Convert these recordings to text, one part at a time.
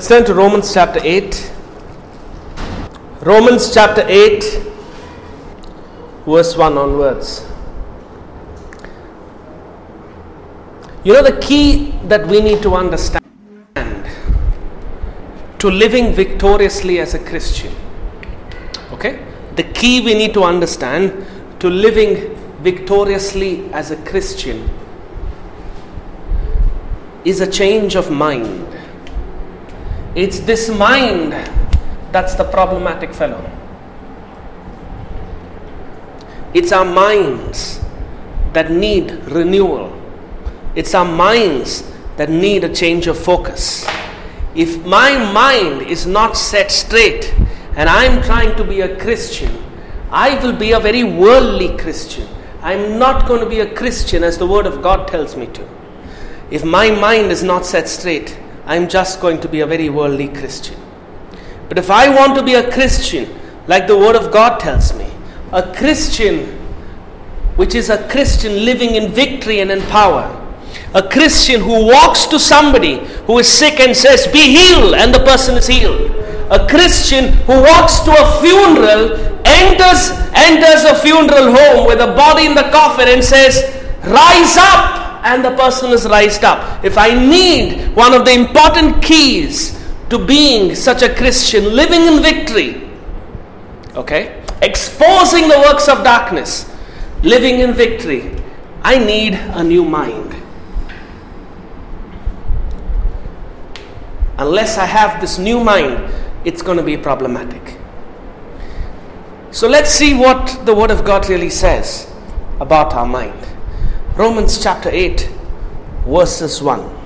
Let's turn to Romans chapter 8. Romans chapter 8, verse 1 onwards. You know, the key that we need to understand to living victoriously as a Christian. Okay? The key we need to understand to living victoriously as a Christian is a change of mind. It's this mind that's the problematic fellow. It's our minds that need renewal. It's our minds that need a change of focus. If my mind is not set straight and I'm trying to be a Christian, I will be a very worldly Christian. I'm not going to be a Christian as the Word of God tells me to. If my mind is not set straight, I'm just going to be a very worldly Christian. But if I want to be a Christian, like the Word of God tells me, a Christian which is a Christian living in victory and in power, a Christian who walks to somebody who is sick and says, Be healed, and the person is healed. A Christian who walks to a funeral, enters, enters a funeral home with a body in the coffin and says, Rise up, and the person is raised up. If I need one of the important keys to being such a Christian, living in victory, okay, exposing the works of darkness, living in victory, I need a new mind. Unless I have this new mind, it's going to be problematic. So let's see what the Word of God really says about our mind. Romans chapter 8, verses 1.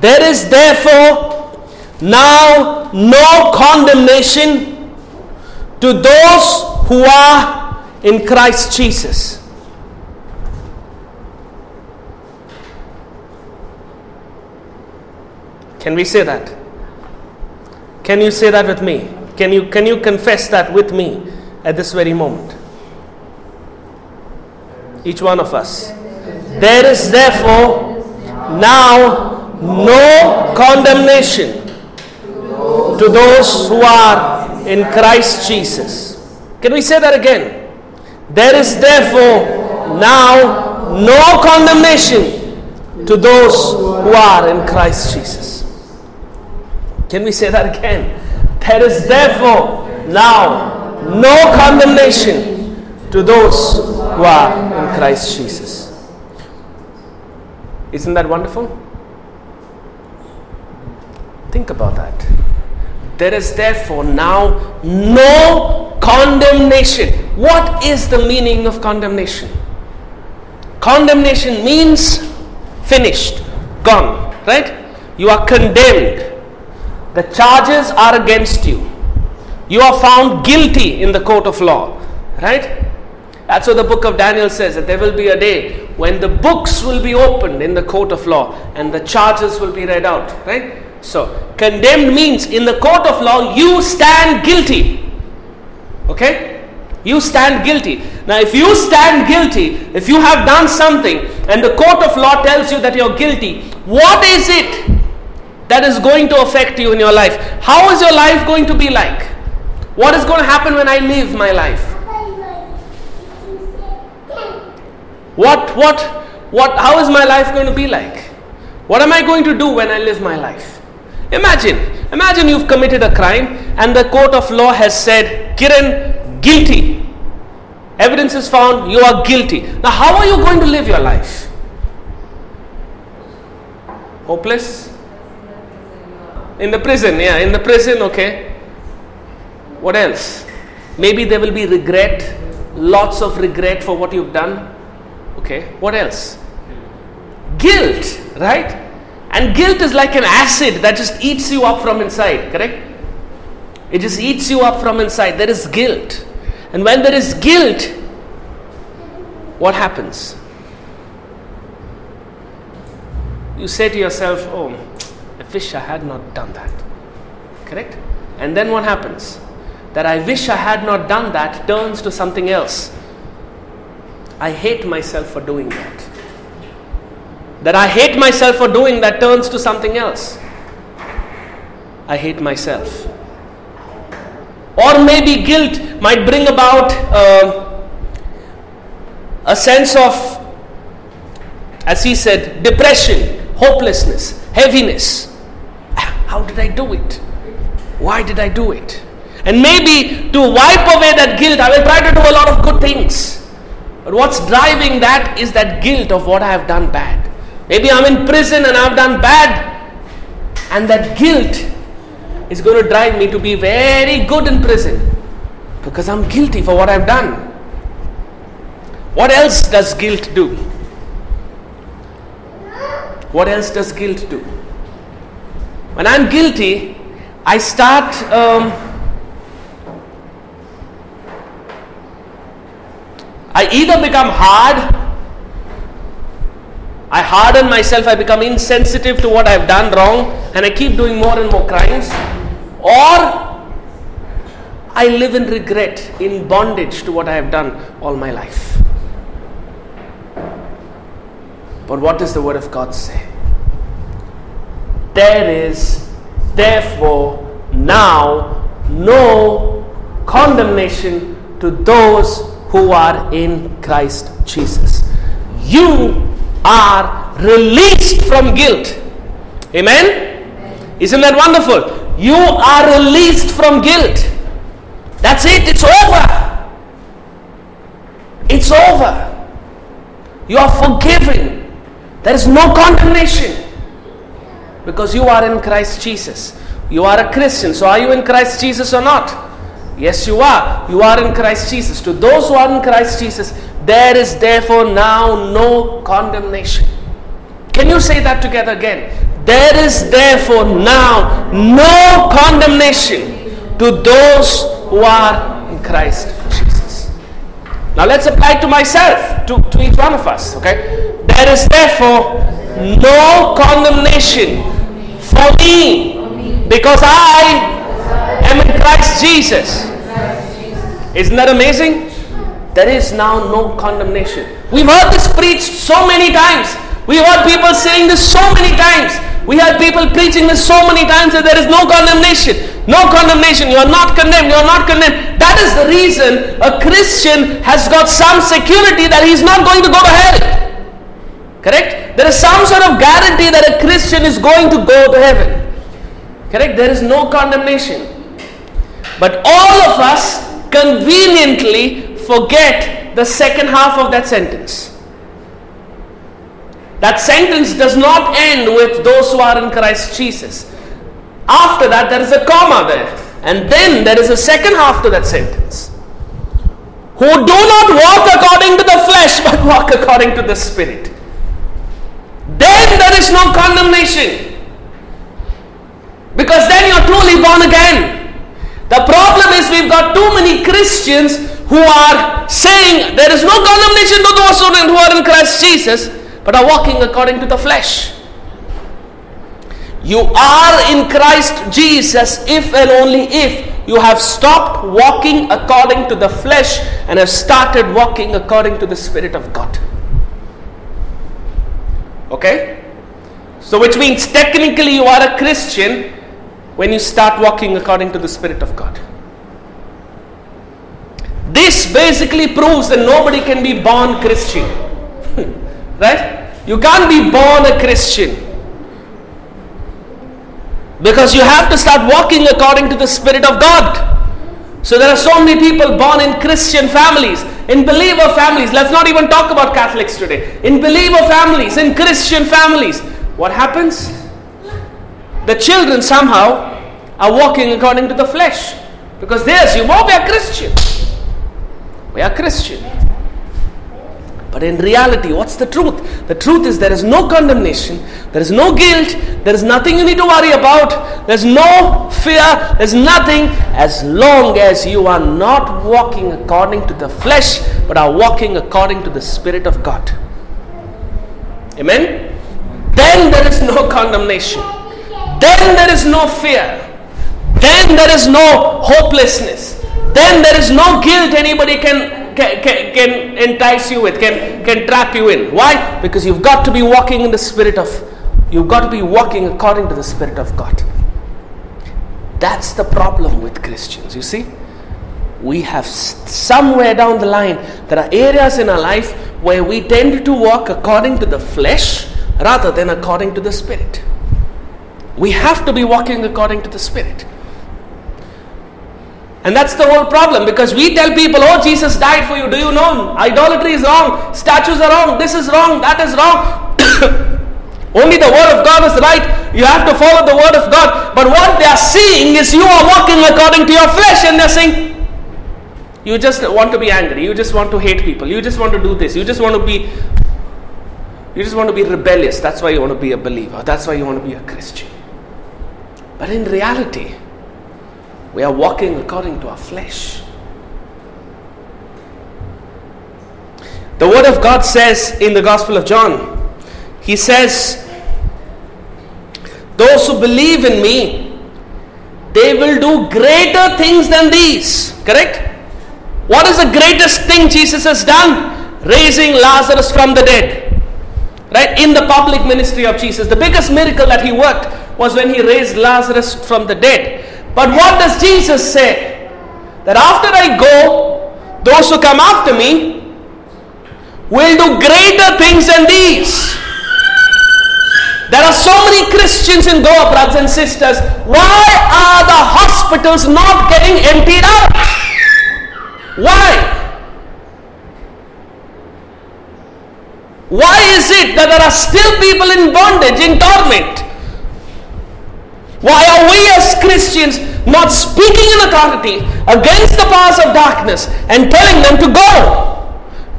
There is therefore now no condemnation to those who are in Christ Jesus. Can we say that? Can you say that with me? Can you, can you confess that with me at this very moment? Each one of us. There is therefore now no condemnation to those who are in Christ Jesus. Can we say that again? There is therefore now no condemnation to those who are in Christ Jesus. Can we say that again? There is therefore now no condemnation to those who are in Christ Jesus. Isn't that wonderful? Think about that. There is therefore now no condemnation. What is the meaning of condemnation? Condemnation means finished, gone, right? You are condemned. The charges are against you. You are found guilty in the court of law, right? That's what the book of Daniel says that there will be a day when the books will be opened in the court of law and the charges will be read out, right? So, condemned means in the court of law you stand guilty. Okay? You stand guilty. Now, if you stand guilty, if you have done something and the court of law tells you that you're guilty, what is it that is going to affect you in your life? How is your life going to be like? What is going to happen when I live my life? What, what, what, how is my life going to be like? What am I going to do when I live my life? Imagine, imagine you've committed a crime and the court of law has said, Kiran, guilty. Evidence is found, you are guilty. Now, how are you going to live your life? Hopeless? In the prison, yeah, in the prison, okay. What else? Maybe there will be regret, lots of regret for what you've done. Okay, what else? Guilt, right? And guilt is like an acid that just eats you up from inside, correct? It just eats you up from inside. There is guilt. And when there is guilt, what happens? You say to yourself, Oh, wish I had not done that. Correct? And then what happens? That I wish I had not done that turns to something else. I hate myself for doing that. That I hate myself for doing that turns to something else. I hate myself. Or maybe guilt might bring about uh, a sense of, as he said, depression, hopelessness, heaviness. How did I do it? Why did I do it? And maybe to wipe away that guilt, I will try to do a lot of good things. But what's driving that is that guilt of what I have done bad. Maybe I'm in prison and I've done bad, and that guilt is going to drive me to be very good in prison because I'm guilty for what I've done. What else does guilt do? What else does guilt do? When I'm guilty, I start. Um, I either become hard, I harden myself, I become insensitive to what I've done wrong, and I keep doing more and more crimes, or I live in regret, in bondage to what I have done all my life. But what does the Word of God say? There is therefore now no condemnation to those who are in Christ Jesus. You are released from guilt. Amen? Isn't that wonderful? You are released from guilt. That's it, it's over. It's over. You are forgiven. There is no condemnation because you are in Christ Jesus. You are a Christian. So, are you in Christ Jesus or not? Yes, you are. You are in Christ Jesus. To those who are in Christ Jesus, there is therefore now no condemnation. Can you say that together again? There is therefore now no condemnation to those who are in Christ Jesus. Now let's apply to myself, to, to each one of us, okay? There is therefore no condemnation for me because I am in Christ Jesus. Isn't that amazing? There is now no condemnation. We've heard this preached so many times. We've heard people saying this so many times. We heard people preaching this so many times that there is no condemnation. No condemnation. You are not condemned. You are not condemned. That is the reason a Christian has got some security that he's not going to go to hell. Correct? There is some sort of guarantee that a Christian is going to go to heaven. Correct? There is no condemnation. But all of us conveniently forget the second half of that sentence. That sentence does not end with those who are in Christ Jesus. After that, there is a comma there. And then there is a second half to that sentence. Who do not walk according to the flesh, but walk according to the Spirit. Then there is no condemnation. Because then you're truly born again. The problem is we've got too many Christians who are saying there is no condemnation to those who are in Christ Jesus, but are walking according to the flesh. You are in Christ Jesus if and only if you have stopped walking according to the flesh and have started walking according to the Spirit of God. Okay? So, which means technically you are a Christian when you start walking according to the Spirit of God. This basically proves that nobody can be born Christian. right? You can't be born a Christian. Because you have to start walking according to the Spirit of God. So there are so many people born in Christian families, in believer families. Let's not even talk about Catholics today. In believer families, in Christian families. What happens? The children somehow are walking according to the flesh. Because they assume, oh, we are Christian. We are Christian. But in reality, what's the truth? The truth is there is no condemnation, there is no guilt, there is nothing you need to worry about, there's no fear, there's nothing as long as you are not walking according to the flesh, but are walking according to the Spirit of God. Amen? Then there is no condemnation, then there is no fear, then there is no hopelessness, then there is no guilt anybody can can, can, can entice you with, can, can trap you in. Why? Because you've got to be walking in the spirit of, you've got to be walking according to the spirit of God. That's the problem with Christians, you see. We have somewhere down the line, there are areas in our life where we tend to walk according to the flesh rather than according to the spirit. We have to be walking according to the spirit. And that's the whole problem because we tell people, oh, Jesus died for you. Do you know? Idolatry is wrong. Statues are wrong. This is wrong. That is wrong. Only the word of God is right. You have to follow the word of God. But what they are seeing is you are walking according to your flesh, and they're saying, you just want to be angry. You just want to hate people. You just want to do this. You just want to be. You just want to be rebellious. That's why you want to be a believer. That's why you want to be a Christian. But in reality, we are walking according to our flesh. The Word of God says in the Gospel of John, He says, those who believe in me, they will do greater things than these. Correct? What is the greatest thing Jesus has done? Raising Lazarus from the dead. Right? In the public ministry of Jesus. The biggest miracle that he worked was when he raised Lazarus from the dead. But what does Jesus say? That after I go, those who come after me will do greater things than these. There are so many Christians in Goa, brothers and sisters. Why are the hospitals not getting emptied out? Why? Why is it that there are still people in bondage, in torment? Why are we as Christians not speaking in authority against the powers of darkness and telling them to go?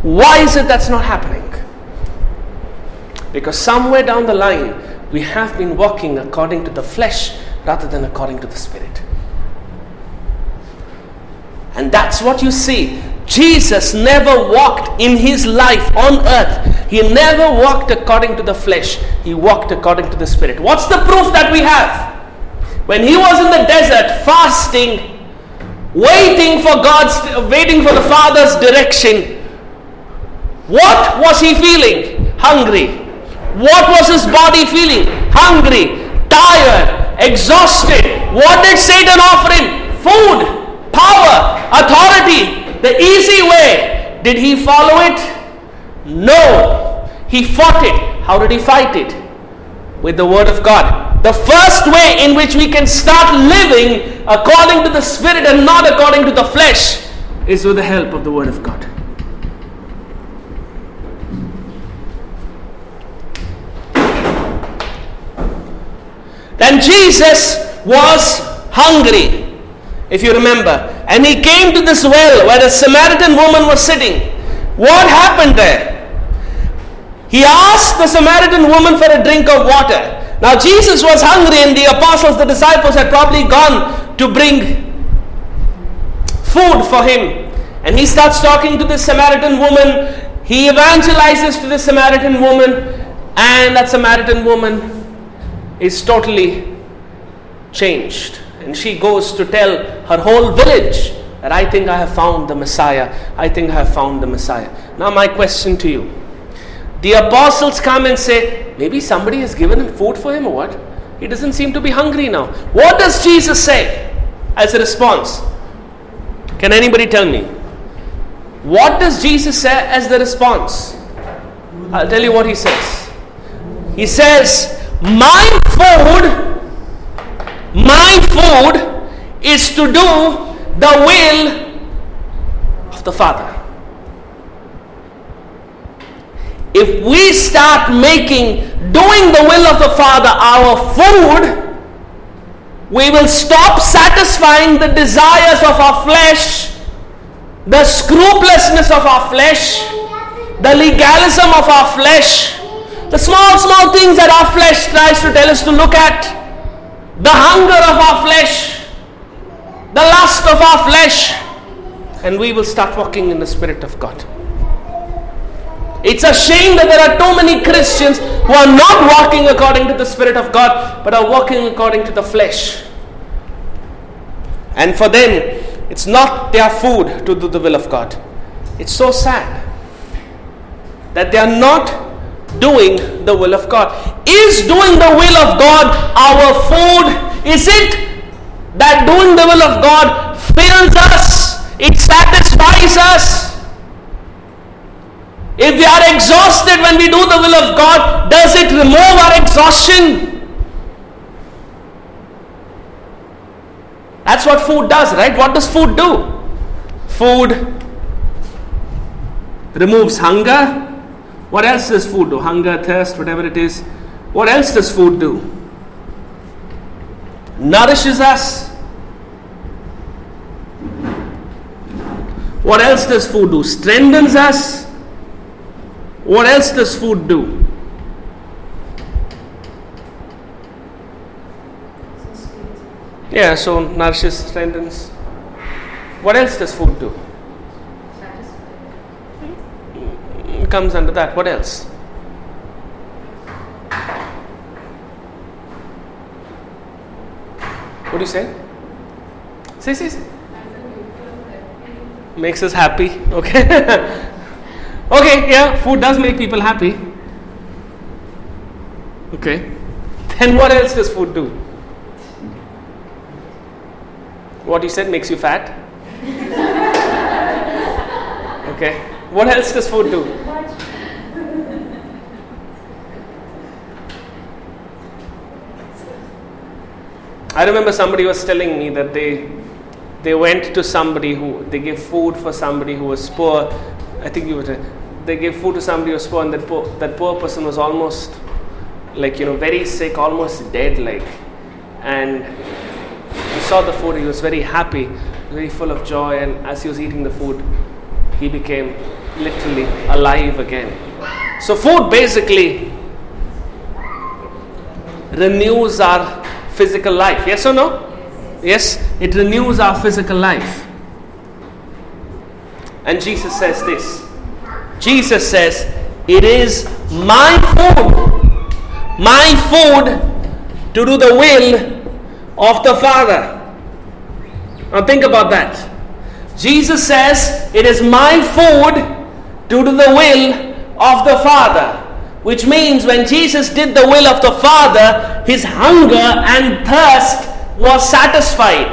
Why is it that's not happening? Because somewhere down the line, we have been walking according to the flesh rather than according to the spirit. And that's what you see. Jesus never walked in his life on earth. He never walked according to the flesh. He walked according to the spirit. What's the proof that we have? When he was in the desert fasting, waiting for God's waiting for the Father's direction, what was he feeling? Hungry. What was his body feeling? Hungry, tired, exhausted. What did Satan offer him? Food, power, authority, the easy way. Did he follow it? No. He fought it. How did he fight it? With the Word of God. The first way in which we can start living according to the Spirit and not according to the flesh is with the help of the Word of God. Then Jesus was hungry, if you remember, and he came to this well where the Samaritan woman was sitting. What happened there? He asked the Samaritan woman for a drink of water. Now, Jesus was hungry, and the apostles, the disciples, had probably gone to bring food for him. And he starts talking to the Samaritan woman. He evangelizes to the Samaritan woman, and that Samaritan woman is totally changed. And she goes to tell her whole village that I think I have found the Messiah. I think I have found the Messiah. Now, my question to you the apostles come and say, maybe somebody has given him food for him or what? He doesn't seem to be hungry now. What does Jesus say as a response? Can anybody tell me? What does Jesus say as the response? I'll tell you what he says. He says, my food, my food is to do the will of the Father. If we start making doing the will of the Father our food, we will stop satisfying the desires of our flesh, the scrupulousness of our flesh, the legalism of our flesh, the small, small things that our flesh tries to tell us to look at, the hunger of our flesh, the lust of our flesh, and we will start walking in the Spirit of God. It's a shame that there are too many Christians who are not walking according to the Spirit of God, but are walking according to the flesh. And for them, it's not their food to do the will of God, It's so sad that they are not doing the will of God. Is doing the will of God our food? Is it that doing the will of God fills us? It satisfies us? If we are exhausted when we do the will of God, does it remove our exhaustion? That's what food does, right? What does food do? Food removes hunger. What else does food do? Hunger, thirst, whatever it is. What else does food do? Nourishes us. What else does food do? Strengthens us. What else does food do? Yeah, so nourishes, strengthens. What else does food do? Hmm, it comes under that. What else? What do you say? Say, say, say. Makes us happy. Okay. okay, yeah, food does make people happy. Okay. Then what else does food do? What you said makes you fat? okay. What else does food do? I remember somebody was telling me that they they went to somebody who they gave food for somebody who was poor. I think you were they gave food to somebody who was poor, and that poor, that poor person was almost like you know very sick, almost dead, like, and he saw the food. He was very happy, very full of joy, and as he was eating the food, he became literally alive again. So food basically renews our physical life. Yes or no? Yes, it renews our physical life. And Jesus says this Jesus says, It is my food, my food to do the will of the Father. Now think about that. Jesus says, It is my food to do the will of the Father. Which means when Jesus did the will of the Father, his hunger and thirst was satisfied.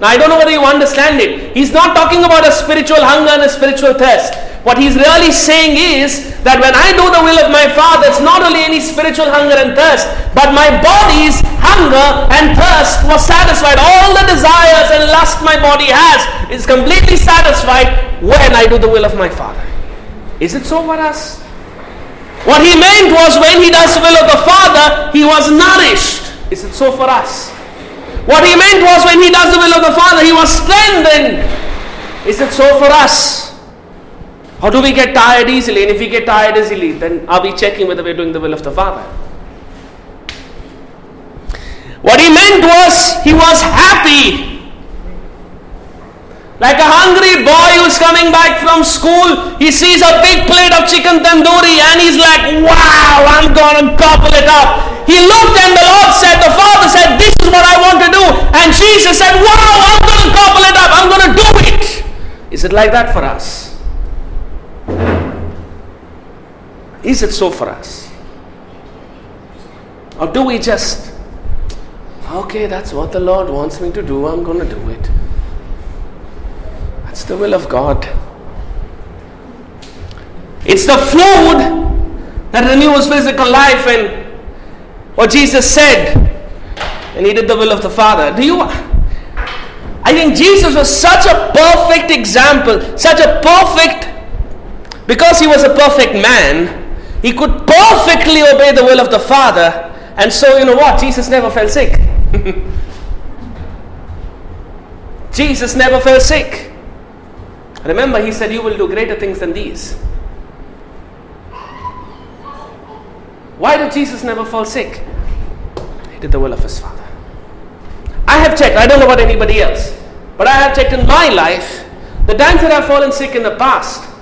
Now, I don't know whether you understand it. He's not talking about a spiritual hunger and a spiritual thirst. What he's really saying is that when I do the will of my Father, it's not only any spiritual hunger and thirst, but my body's hunger and thirst was satisfied. All the desires and lust my body has is completely satisfied when I do the will of my Father. Is it so for us? What he meant was when he does the will of the Father, he was nourished. Is it so for us? What he meant was when he does the will of the Father, he was strengthened. Is it so for us? Or do we get tired easily? And if we get tired easily, then are we checking whether we're doing the will of the Father? What he meant was he was happy. Like a hungry boy who's coming back from school, he sees a big plate of chicken tandoori and he's like, wow, I'm gonna gobble it up. He looked and the Lord said, the Father said, this is what I want to do. And Jesus said, wow, I'm gonna gobble it up, I'm gonna do it. Is it like that for us? Is it so for us? Or do we just, okay, that's what the Lord wants me to do, I'm going to do it. That's the will of God. It's the food that renews physical life and what Jesus said and he did the will of the Father. Do you I think Jesus was such a perfect example, such a perfect because he was a perfect man, he could perfectly obey the will of the Father. And so, you know what? Jesus never fell sick. Jesus never fell sick. Remember, he said, You will do greater things than these. Why did Jesus never fall sick? He did the will of his Father. I have checked, I don't know about anybody else, but I have checked in my life the times that I've fallen sick in the past.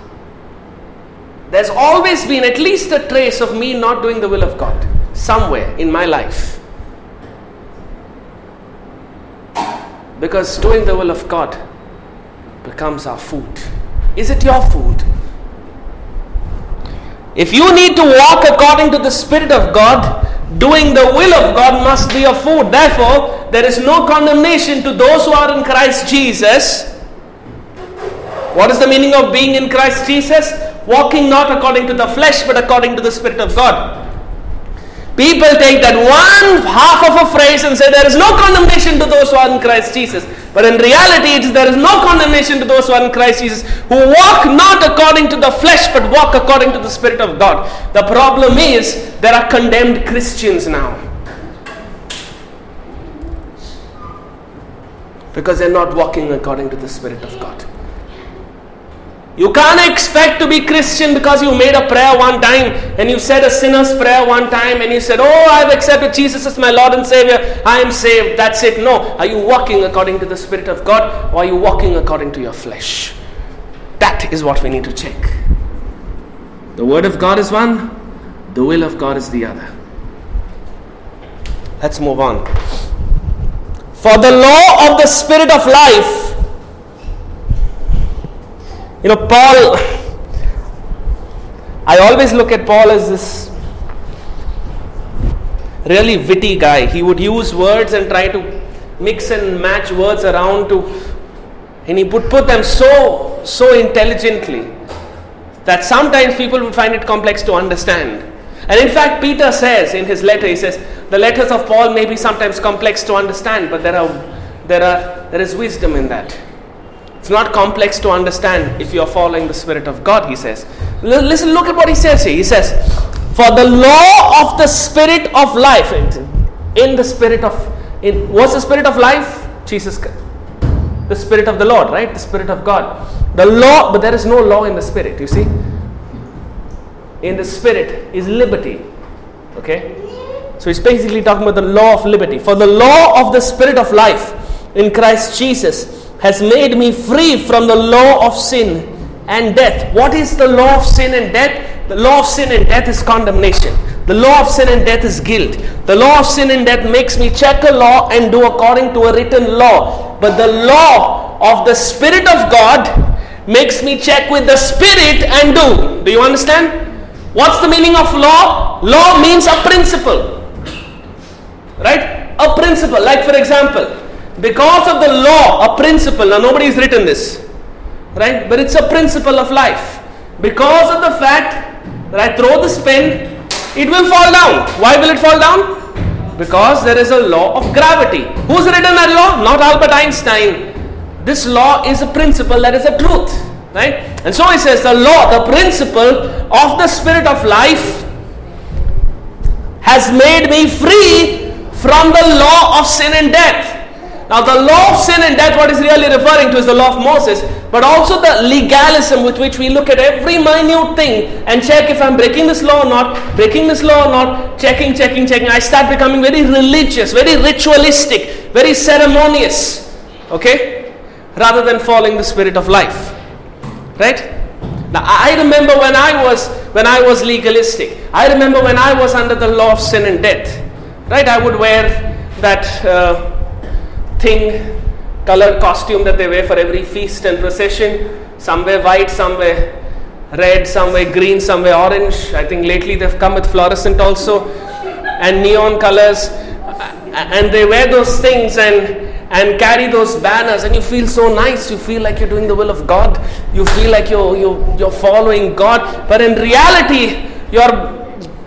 There's always been at least a trace of me not doing the will of God somewhere in my life. Because doing the will of God becomes our food. Is it your food? If you need to walk according to the Spirit of God, doing the will of God must be your food. Therefore, there is no condemnation to those who are in Christ Jesus. What is the meaning of being in Christ Jesus? Walking not according to the flesh, but according to the Spirit of God. People take that one half of a phrase and say there is no condemnation to those who are in Christ Jesus. But in reality, it is there is no condemnation to those who are in Christ Jesus who walk not according to the flesh but walk according to the Spirit of God. The problem is there are condemned Christians now. Because they're not walking according to the Spirit of God. You can't expect to be Christian because you made a prayer one time and you said a sinner's prayer one time and you said, Oh, I've accepted Jesus as my Lord and Savior. I am saved. That's it. No. Are you walking according to the Spirit of God or are you walking according to your flesh? That is what we need to check. The Word of God is one, the will of God is the other. Let's move on. For the law of the Spirit of life you know, Paul, I always look at Paul as this really witty guy. He would use words and try to mix and match words around to, and he would put them so, so intelligently that sometimes people would find it complex to understand. And in fact, Peter says in his letter, he says, the letters of Paul may be sometimes complex to understand, but there are there are there is wisdom in that. It's not complex to understand if you're following the Spirit of God, he says. L- listen, look at what he says here. He says, For the law of the Spirit of life, in the Spirit of, in, what's the Spirit of life? Jesus, the Spirit of the Lord, right? The Spirit of God. The law, but there is no law in the Spirit, you see. In the Spirit is liberty. Okay? So he's basically talking about the law of liberty. For the law of the Spirit of life in Christ Jesus has made me free from the law of sin and death. What is the law of sin and death? The law of sin and death is condemnation. The law of sin and death is guilt. The law of sin and death makes me check a law and do according to a written law. But the law of the Spirit of God makes me check with the Spirit and do. Do you understand? What's the meaning of law? Law means a principle. Right? A principle. Like, for example, because of the law, a principle, now nobody has written this, right? But it's a principle of life. Because of the fact that I throw this pen, it will fall down. Why will it fall down? Because there is a law of gravity. Who's written that law? Not Albert Einstein. This law is a principle that is a truth, right? And so he says the law, the principle of the spirit of life has made me free from the law of sin and death. Now, the law of sin and death, what is really referring to is the law of Moses, but also the legalism with which we look at every minute thing and check if I'm breaking this law or not, breaking this law or not, checking, checking, checking. I start becoming very religious, very ritualistic, very ceremonious, okay, rather than following the spirit of life, right? Now, I remember when I was when I was legalistic. I remember when I was under the law of sin and death, right? I would wear that. Uh, thing, color costume that they wear for every feast and procession. Some wear white, some wear red, some wear green, some wear orange. I think lately they've come with fluorescent also, and neon colors. And they wear those things and and carry those banners and you feel so nice you feel like you're doing the will of god you feel like you're you're, you're following god but in reality you're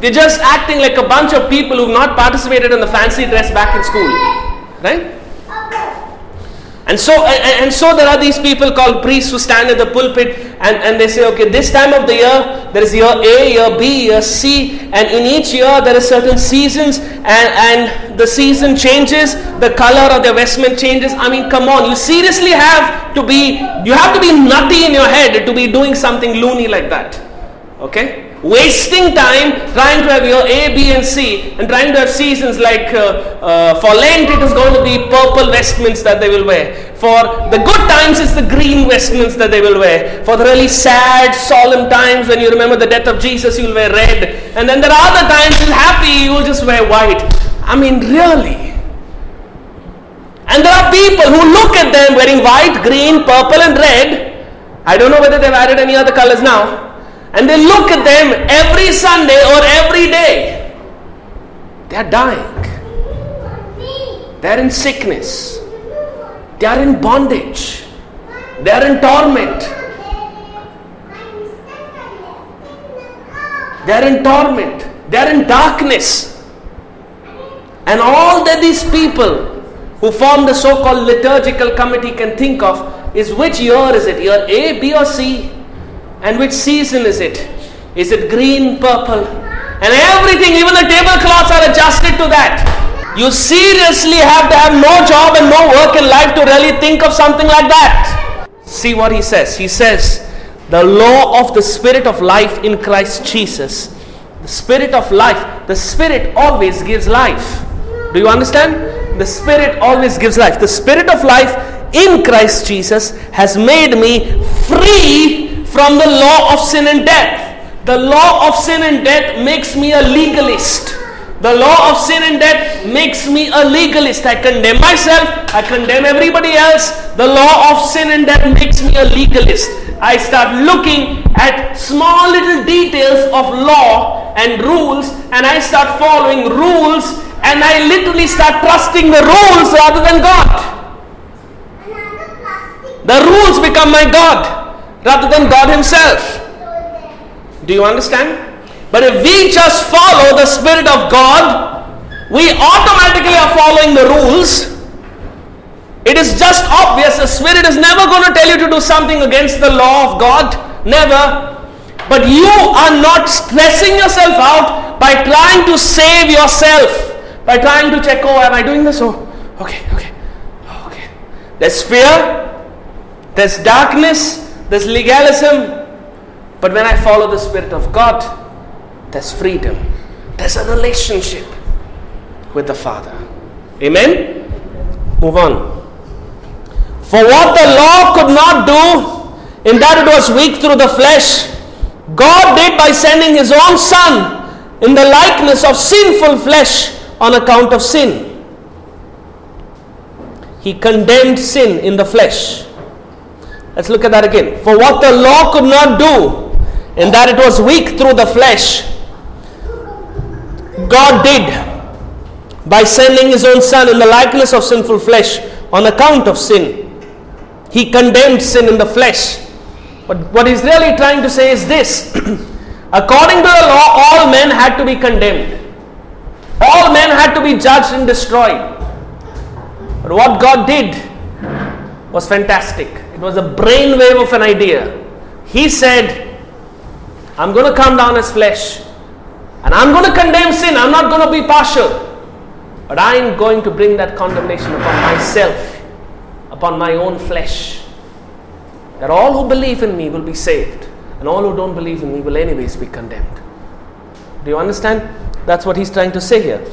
you're just acting like a bunch of people who've not participated in the fancy dress back in school right and so, and, so there are these people called priests who stand at the pulpit and, and they say, okay, this time of the year, there is year A, year B, year C, and in each year there are certain seasons and, and the season changes, the color of the vestment changes. I mean, come on, you seriously have to be, you have to be nutty in your head to be doing something loony like that. Okay? Wasting time trying to have your A, B, and C, and trying to have seasons like uh, uh, for Lent it is going to be purple vestments that they will wear. For the good times it's the green vestments that they will wear. For the really sad, solemn times when you remember the death of Jesus, you will wear red. And then there are other times you're happy, you will just wear white. I mean, really. And there are people who look at them wearing white, green, purple, and red I don't know whether they've added any other colors now. And they look at them every Sunday or every day. They're dying. They're in sickness. They're in bondage. They're in torment. They're in torment. They're in darkness. And all that these people who form the so called liturgical committee can think of is which year is it? Year A, B, or C? And which season is it? Is it green, purple? And everything, even the tablecloths are adjusted to that. You seriously have to have no job and no work in life to really think of something like that. See what he says. He says, the law of the Spirit of life in Christ Jesus. The Spirit of life. The Spirit always gives life. Do you understand? The Spirit always gives life. The Spirit of life in Christ Jesus has made me free from the law of sin and death. The law of sin and death makes me a legalist. The law of sin and death makes me a legalist. I condemn myself, I condemn everybody else. The law of sin and death makes me a legalist. I start looking at small little details of law and rules, and I start following rules, and I literally start trusting the rules rather than God. The rules become my God rather than God Himself. Do you understand? But if we just follow the Spirit of God, we automatically are following the rules. It is just obvious the Spirit is never going to tell you to do something against the law of God. Never. But you are not stressing yourself out by trying to save yourself. By trying to check, oh, am I doing this? Oh, okay, okay, oh, okay. There's fear, there's darkness, there's legalism. But when I follow the Spirit of God, there's freedom, there's a relationship with the Father. Amen? Move on. For what the law could not do, in that it was weak through the flesh, God did by sending His own Son in the likeness of sinful flesh on account of sin. He condemned sin in the flesh. Let's look at that again. For what the law could not do, in that it was weak through the flesh, God did by sending His own Son in the likeness of sinful flesh on account of sin. He condemned sin in the flesh. But what he's really trying to say is this according to the law, all men had to be condemned, all men had to be judged and destroyed. But what God did was fantastic. It was a brainwave of an idea. He said, I'm going to come down as flesh and I'm going to condemn sin. I'm not going to be partial. But I'm going to bring that condemnation upon myself, upon my own flesh. That all who believe in me will be saved, and all who don't believe in me will, anyways, be condemned. Do you understand? That's what he's trying to say here.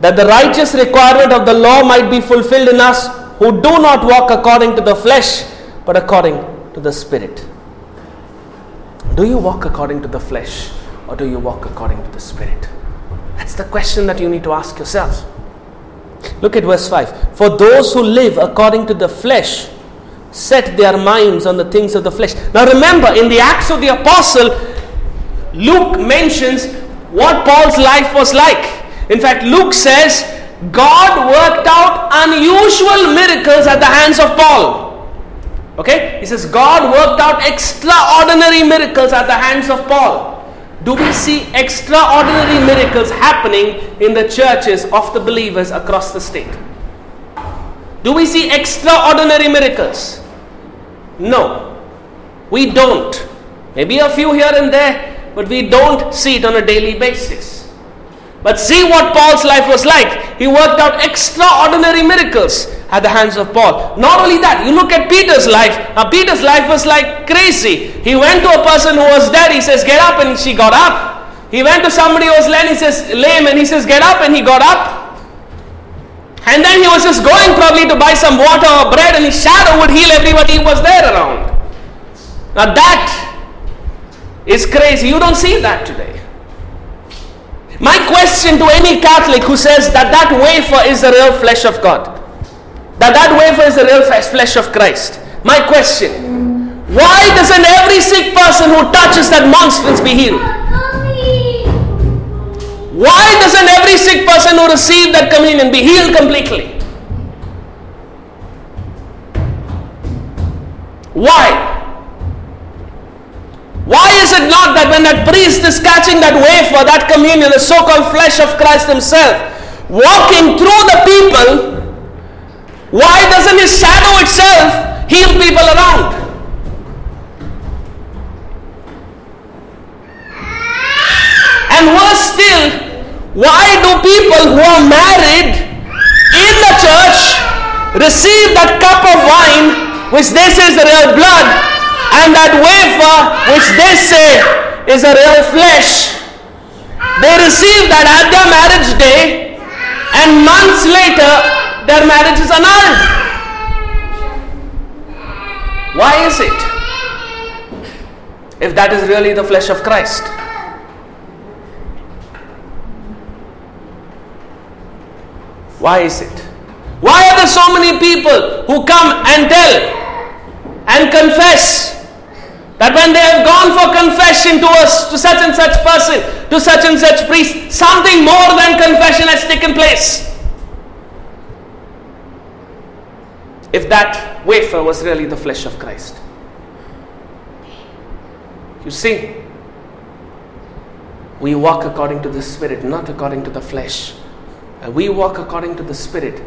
That the righteous requirement of the law might be fulfilled in us who do not walk according to the flesh, but according to the Spirit. Do you walk according to the flesh, or do you walk according to the Spirit? That's the question that you need to ask yourself. Look at verse 5. For those who live according to the flesh set their minds on the things of the flesh. Now remember, in the Acts of the Apostle, Luke mentions what Paul's life was like. In fact, Luke says God worked out unusual miracles at the hands of Paul. Okay? He says God worked out extraordinary miracles at the hands of Paul do we see extraordinary miracles happening in the churches of the believers across the state? Do we see extraordinary miracles? No, we don't. Maybe a few here and there, but we don't see it on a daily basis. But see what Paul's life was like. He worked out extraordinary miracles at the hands of Paul. Not only that, you look at Peter's life. Now, Peter's life was like crazy. He went to a person who was dead. He says, Get up, and she got up. He went to somebody who was lame. He says, Lame, and he says, Get up, and he got up. And then he was just going probably to buy some water or bread, and his shadow would heal everybody who was there around. Now, that is crazy. You don't see that today. My question to any Catholic who says that that wafer is the real flesh of God, that that wafer is the real flesh of Christ, my question Why doesn't every sick person who touches that monstrance be healed? Why doesn't every sick person who receives that communion be healed completely? Why? Why is it not that when that priest is catching that wafer, that communion, the so called flesh of Christ Himself, walking through the people, why doesn't His shadow itself heal people around? And worse still, why do people who are married in the church receive that cup of wine, which they say is the real blood, and that wafer, which they say is a real flesh? They receive that at their marriage day, and months later, their marriage is annulled. Why is it? If that is really the flesh of Christ. Why is it? Why are there so many people who come and tell and confess that when they have gone for confession to us, to such and such person, to such and such priest, something more than confession has taken place? If that wafer was really the flesh of Christ. You see, we walk according to the Spirit, not according to the flesh and we walk according to the Spirit,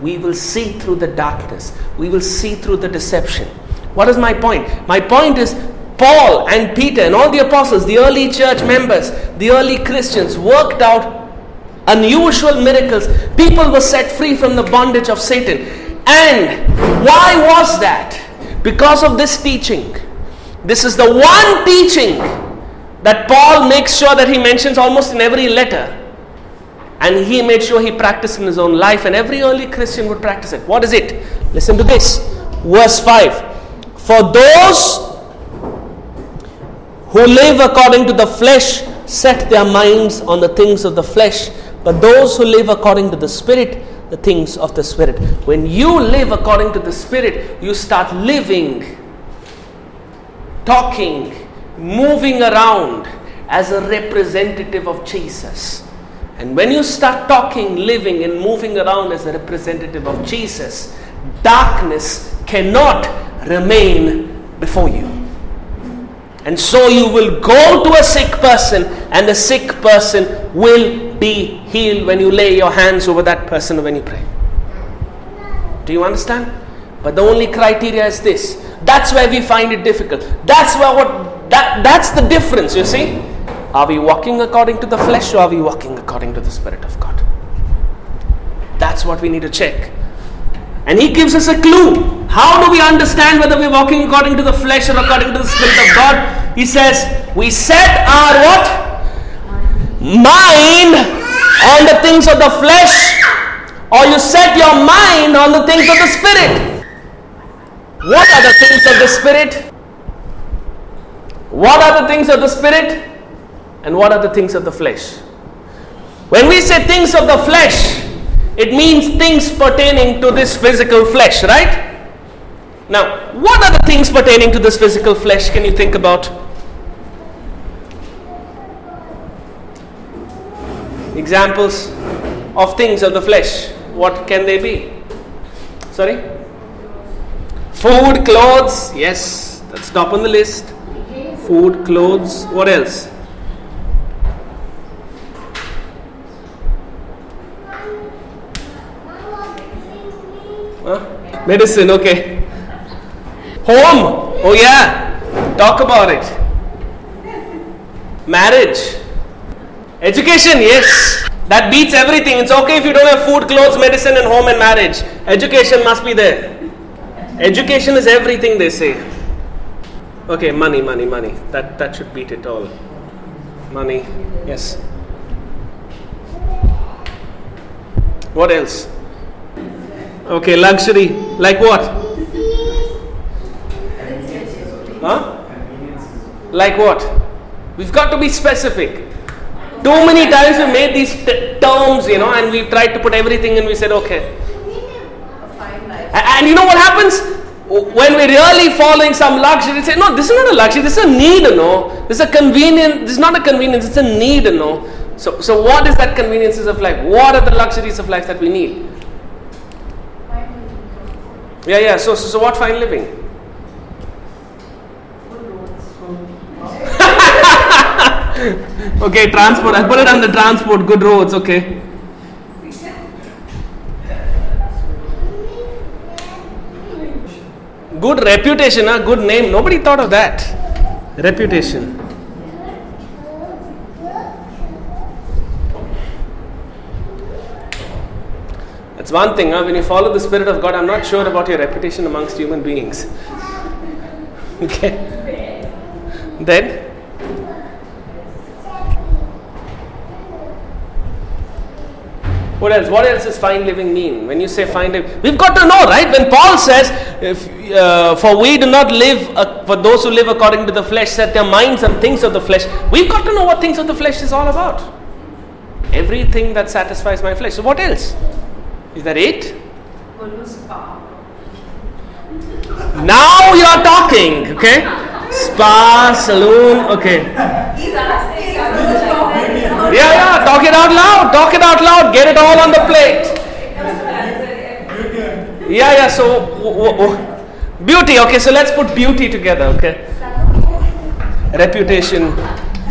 we will see through the darkness, we will see through the deception. What is my point? My point is Paul and Peter and all the apostles, the early church members, the early Christians worked out unusual miracles. People were set free from the bondage of Satan. And why was that? Because of this teaching. This is the one teaching that Paul makes sure that he mentions almost in every letter. And he made sure he practiced in his own life, and every early Christian would practice it. What is it? Listen to this. Verse 5 For those who live according to the flesh set their minds on the things of the flesh, but those who live according to the Spirit, the things of the Spirit. When you live according to the Spirit, you start living, talking, moving around as a representative of Jesus. And when you start talking, living, and moving around as a representative of Jesus, darkness cannot remain before you. And so you will go to a sick person, and the sick person will be healed when you lay your hands over that person when you pray. Do you understand? But the only criteria is this. That's where we find it difficult. That's where what that that's the difference, you see? Are we walking according to the flesh or are we walking according to the Spirit of God? That's what we need to check. And he gives us a clue. How do we understand whether we're walking according to the flesh or according to the Spirit of God? He says, We set our what? Mind on the things of the flesh, or you set your mind on the things of the Spirit. What are the things of the Spirit? What are the things of the Spirit? and what are the things of the flesh. When we say things of the flesh, it means things pertaining to this physical flesh, right? Now, what are the things pertaining to this physical flesh? Can you think about? Examples of things of the flesh. What can they be? Sorry? Food, clothes. Yes, that's top on the list. Food, clothes. What else? Huh? Medicine, okay. Home, oh yeah. Talk about it. Marriage. Education, yes. That beats everything. It's okay if you don't have food, clothes, medicine, and home and marriage. Education must be there. Education is everything, they say. Okay, money, money, money. That, that should beat it all. Money, yes. What else? Okay, luxury. Like what? Huh? Like what? We've got to be specific. Too many times we made these t- terms, you know, and we tried to put everything and we said, okay. And, you know what happens? when we're really following some luxury, say, no, this is not a luxury, this is a need, no. This is a convenience, this is not a convenience, it's a need, no. So, so what is that conveniences of life? What are the luxuries of life that we need? Yeah, yeah. So, so, so what fine living? okay, transport. I put it on the transport. Good roads. Okay. Good reputation, a good name. Nobody thought of that. Reputation. That's one thing. Huh? When you follow the Spirit of God, I'm not sure about your reputation amongst human beings. okay. Then What else? What else does fine living mean? When you say fine living, we've got to know, right? When Paul says, if, uh, "For we do not live uh, for those who live according to the flesh, set their minds on things of the flesh," we've got to know what things of the flesh is all about. Everything that satisfies my flesh. So, what else? Is that it? Now you are talking, okay? Spa, saloon, okay. Yeah, yeah, talk it out loud, talk it out loud, get it all on the plate. Yeah, yeah, so w- w- beauty, okay, so let's put beauty together, okay? Reputation,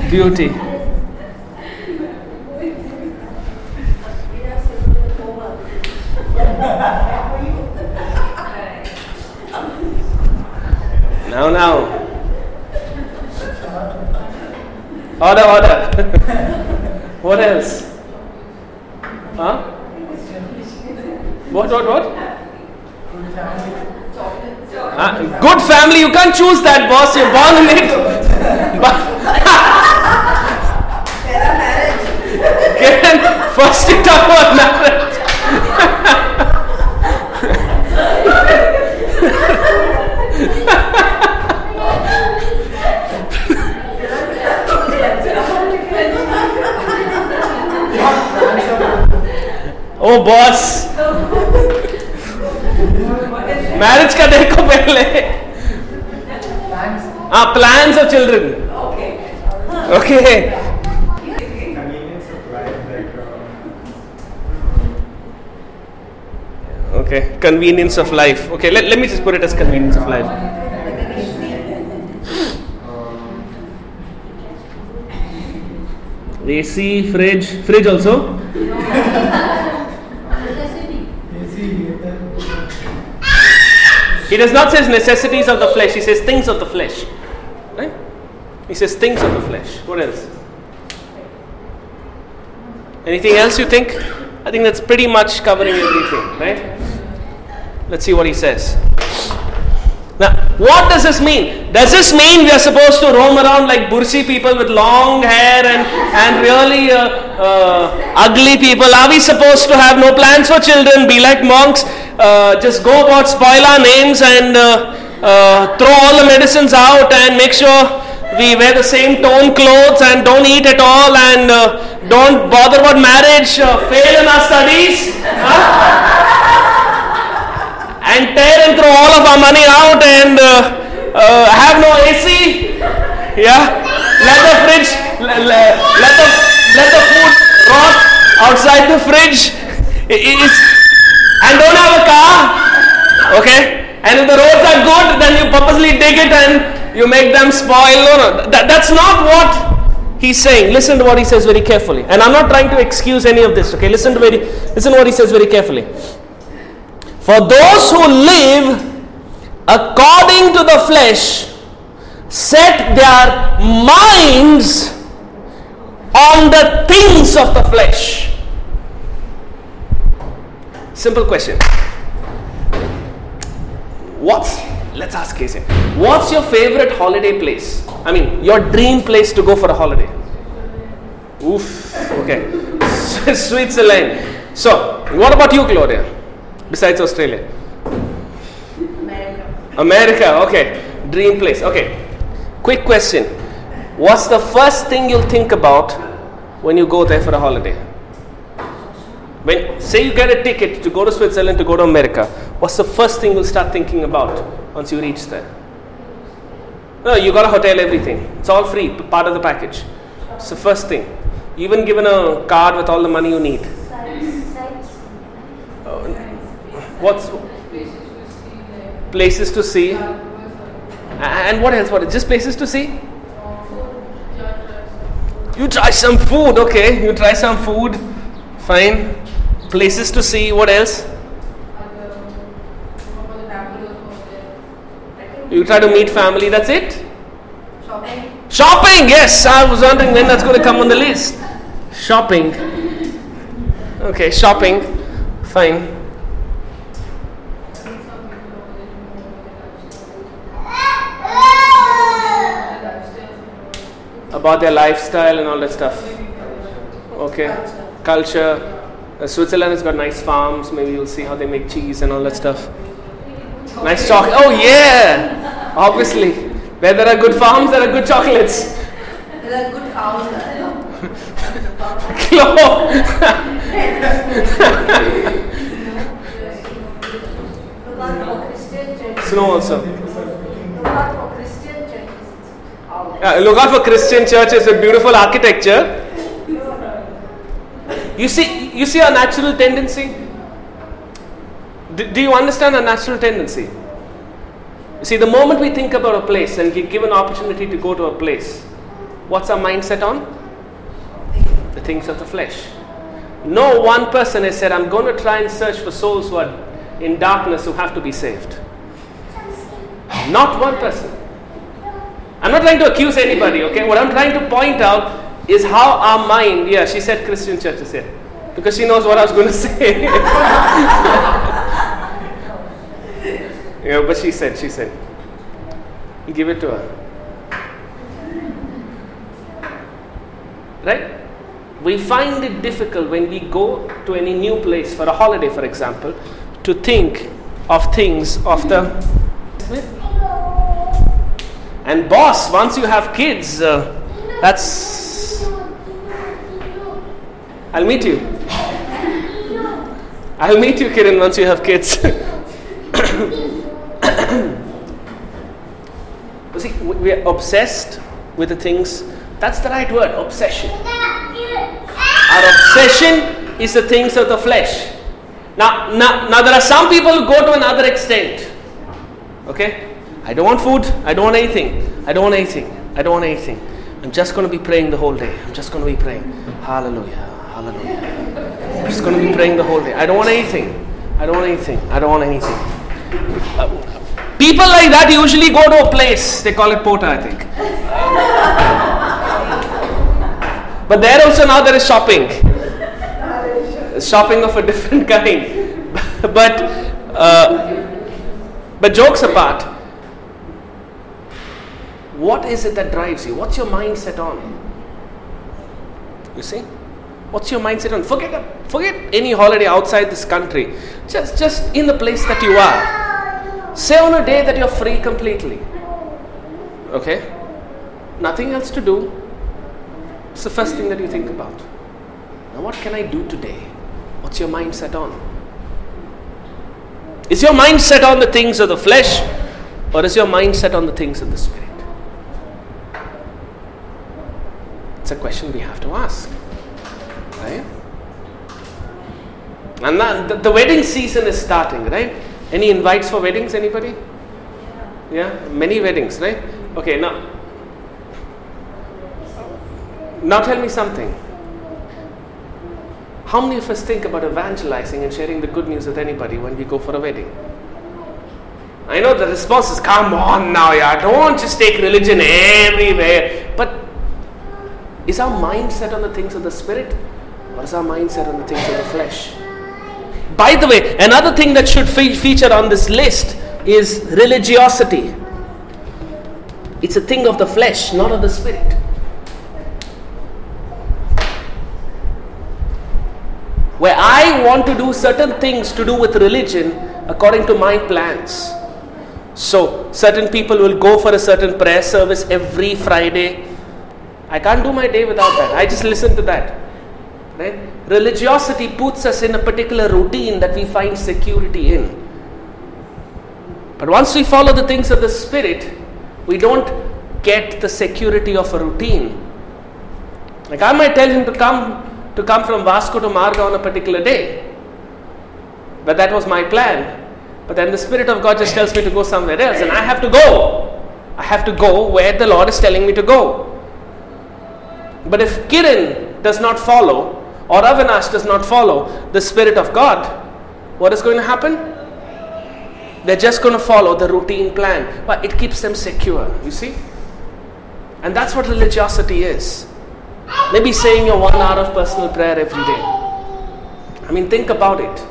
beauty. Now, now. Order, order. what else? Huh? What, what, what? Uh, good family, you can't choose that, boss. You're born in it. But first you talk about marriage. Boss marriage का देखो पहले. हाँ plan of children okay okay convenience of life okay let let me just put it as convenience of life AC fridge fridge also does not say necessities of the flesh he says things of the flesh. Right? He says things of the flesh. What else? Anything else you think? I think that's pretty much covering everything right? Let's see what he says. Now, what does this mean? Does this mean we are supposed to roam around like Bursi people with long hair and, and really uh, uh, ugly people? Are we supposed to have no plans for children, be like monks, just go about, spoil our names, and uh, uh, throw all the medicines out and make sure we wear the same tone clothes and don't eat at all and uh, don't bother about marriage, fail in our studies? Huh? and tear and throw all of our money out and uh, uh, have no AC. Yeah, let the fridge, let, let the let the food rot outside the fridge. It, it's, and don't have a car. Okay, and if the roads are good, then you purposely dig it and you make them spoil. No, no, that, that's not what he's saying. Listen to what he says very carefully. And I'm not trying to excuse any of this. Okay, listen to very listen to what he says very carefully. For those who live according to the flesh set their minds on the things of the flesh. Simple question. What's, let's ask Casey, what's your favorite holiday place? I mean, your dream place to go for a holiday? Oof, okay. Switzerland. So, what about you, Gloria? besides Australia? America. America, okay. Dream place. Okay. Quick question. What's the first thing you'll think about when you go there for a holiday? When say you get a ticket to go to Switzerland to go to America, what's the first thing you'll start thinking about once you reach there? No, you got a hotel, everything. It's all free, part of the package. It's the first thing. You even given a card with all the money you need. Uh, what's places to see? And what else? What just places to see? You try some food, okay? You try some food, fine. Places to see. What else? You try to meet family. That's it. Shopping. Shopping, yes. I was wondering when that's going to come on the list. Shopping. Okay, shopping. Fine. About their lifestyle and all that stuff. Okay. Culture. Uh, Switzerland has got nice farms. Maybe you'll see how they make cheese and all that stuff. Nice chocolate. Oh, yeah. Obviously. Where there are good farms, there are good chocolates. There are good cows. uh, Hello. Look out Christian churches. Snow also. Look Christian churches. Yeah, look out for Christian churches with beautiful architecture. You see, you see our natural tendency. Do, do you understand our natural tendency? You see, the moment we think about a place and get given opportunity to go to a place, what's our mindset on? The things of the flesh. No one person has said, I'm going to try and search for souls who are in darkness who have to be saved. Not one person. I'm not trying to accuse anybody, okay? What I'm trying to point out is how our mind, yeah, she said Christian churches here. Because she knows what I was going to say. yeah, but she said, she said. Give it to her. Right? We find it difficult when we go to any new place for a holiday, for example, to think of things of the. And boss, once you have kids, uh, that's. I'll meet you. I'll meet you, Kiran, once you have kids. see, we we are obsessed with the things. That's the right word, obsession. Our obsession is the things of the flesh. Now, now, now there are some people who go to another extent. Okay? I don't want food. I don't want anything. I don't want anything. I don't want anything. I'm just going to be praying the whole day. I'm just going to be praying. Hallelujah. I'm just going to be praying the whole day. I don't want anything. I don't want anything. I don't want anything. Uh, people like that usually go to a place. They call it Potta, I think. But there also now there is shopping. Shopping of a different kind. but uh, but jokes apart, what is it that drives you? What's your mindset on? You see? What's your mindset on? Forget forget any holiday outside this country. Just just in the place that you are. Say on a day that you're free completely. Okay? Nothing else to do. It's the first thing that you think about. Now, what can I do today? What's your mindset on? Is your mindset on the things of the flesh or is your mindset on the things of the spirit? It's a question we have to ask. Right? And the, the wedding season is starting, right? Any invites for weddings? Anybody? Yeah, many weddings, right? Okay, now now tell me something. How many of us think about evangelizing and sharing the good news with anybody when we go for a wedding? I know the response is, come on now, yeah, don't just take religion everywhere. But is our mindset on the things of the spirit or is our mindset on the things of the flesh? By the way, another thing that should fe- feature on this list is religiosity. It's a thing of the flesh, not of the spirit. where I want to do certain things to do with religion according to my plans. So, certain people will go for a certain prayer service every Friday. I can't do my day without that. I just listen to that. Right? Religiosity puts us in a particular routine that we find security in. But once we follow the things of the Spirit, we don't get the security of a routine. Like I might tell him to come to come from Vasco to Margao on a particular day. But that was my plan. But then the Spirit of God just tells me to go somewhere else, and I have to go. I have to go where the Lord is telling me to go. But if Kiran does not follow, or Avinash does not follow the Spirit of God, what is going to happen? They're just going to follow the routine plan. But it keeps them secure, you see? And that's what religiosity is. Maybe saying your one hour of personal prayer every day. I mean, think about it.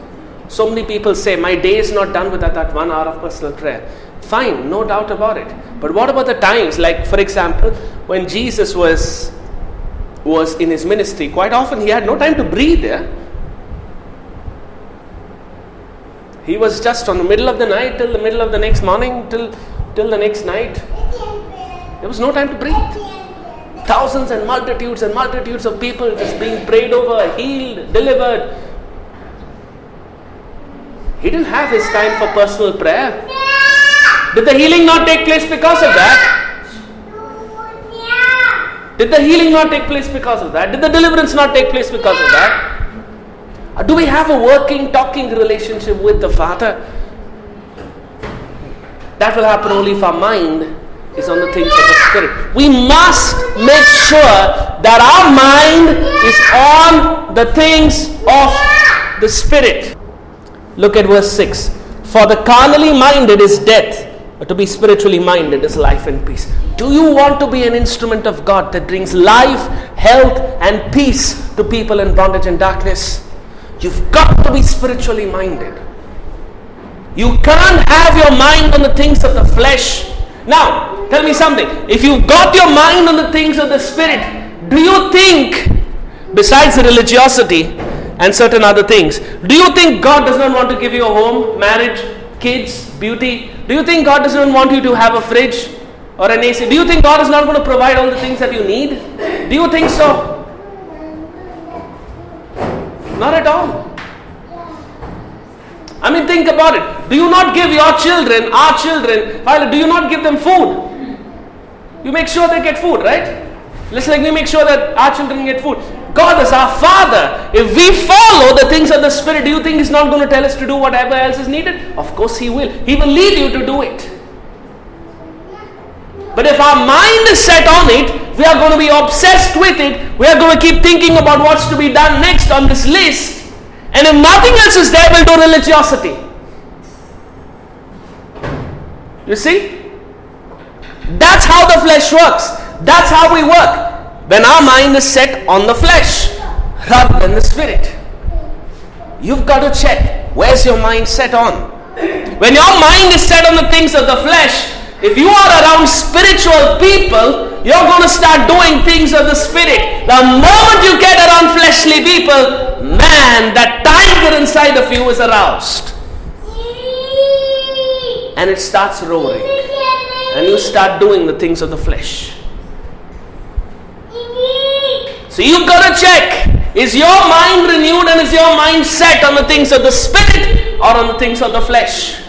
So many people say, My day is not done without that one hour of personal prayer. Fine, no doubt about it. But what about the times, like for example, when Jesus was was in his ministry, quite often he had no time to breathe there. He was just from the middle of the night till the middle of the next morning, till, till the next night. There was no time to breathe. Thousands and multitudes and multitudes of people just being prayed over, healed, delivered. He didn't have his time for personal prayer. Did the healing not take place because of that? Did the healing not take place because of that? Did the deliverance not take place because of that? Do we have a working, talking relationship with the Father? That will happen only if our mind is on the things of the Spirit. We must make sure that our mind is on the things of the Spirit. Look at verse 6. For the carnally minded is death, to be spiritually minded is life and peace. Do you want to be an instrument of God that brings life, health, and peace to people in bondage and darkness? You've got to be spiritually minded. You can't have your mind on the things of the flesh. Now, tell me something. If you've got your mind on the things of the spirit, do you think, besides religiosity and certain other things, do you think God does not want to give you a home, marriage, kids, beauty? Do you think God doesn't want you to have a fridge or an AC? Do you think God is not going to provide all the things that you need? Do you think so? Not at all. I mean, think about it. Do you not give your children, our children, do you not give them food? You make sure they get food, right? Just like we make sure that our children get food. God is our Father. If we follow the things of the Spirit, do you think He's not going to tell us to do whatever else is needed? Of course, He will. He will lead you to do it. But if our mind is set on it, we are going to be obsessed with it. We are going to keep thinking about what's to be done next on this list. And if nothing else is there, we'll do religiosity. You see? That's how the flesh works. That's how we work. When our mind is set on the flesh rather than the spirit. You've got to check where's your mind set on. When your mind is set on the things of the flesh, if you are around spiritual people, you're going to start doing things of the spirit. The moment you get around fleshly people, man, that tiger inside of you is aroused. And it starts roaring. And you start doing the things of the flesh. So you've got to check is your mind renewed and is your mind set on the things of the spirit or on the things of the flesh?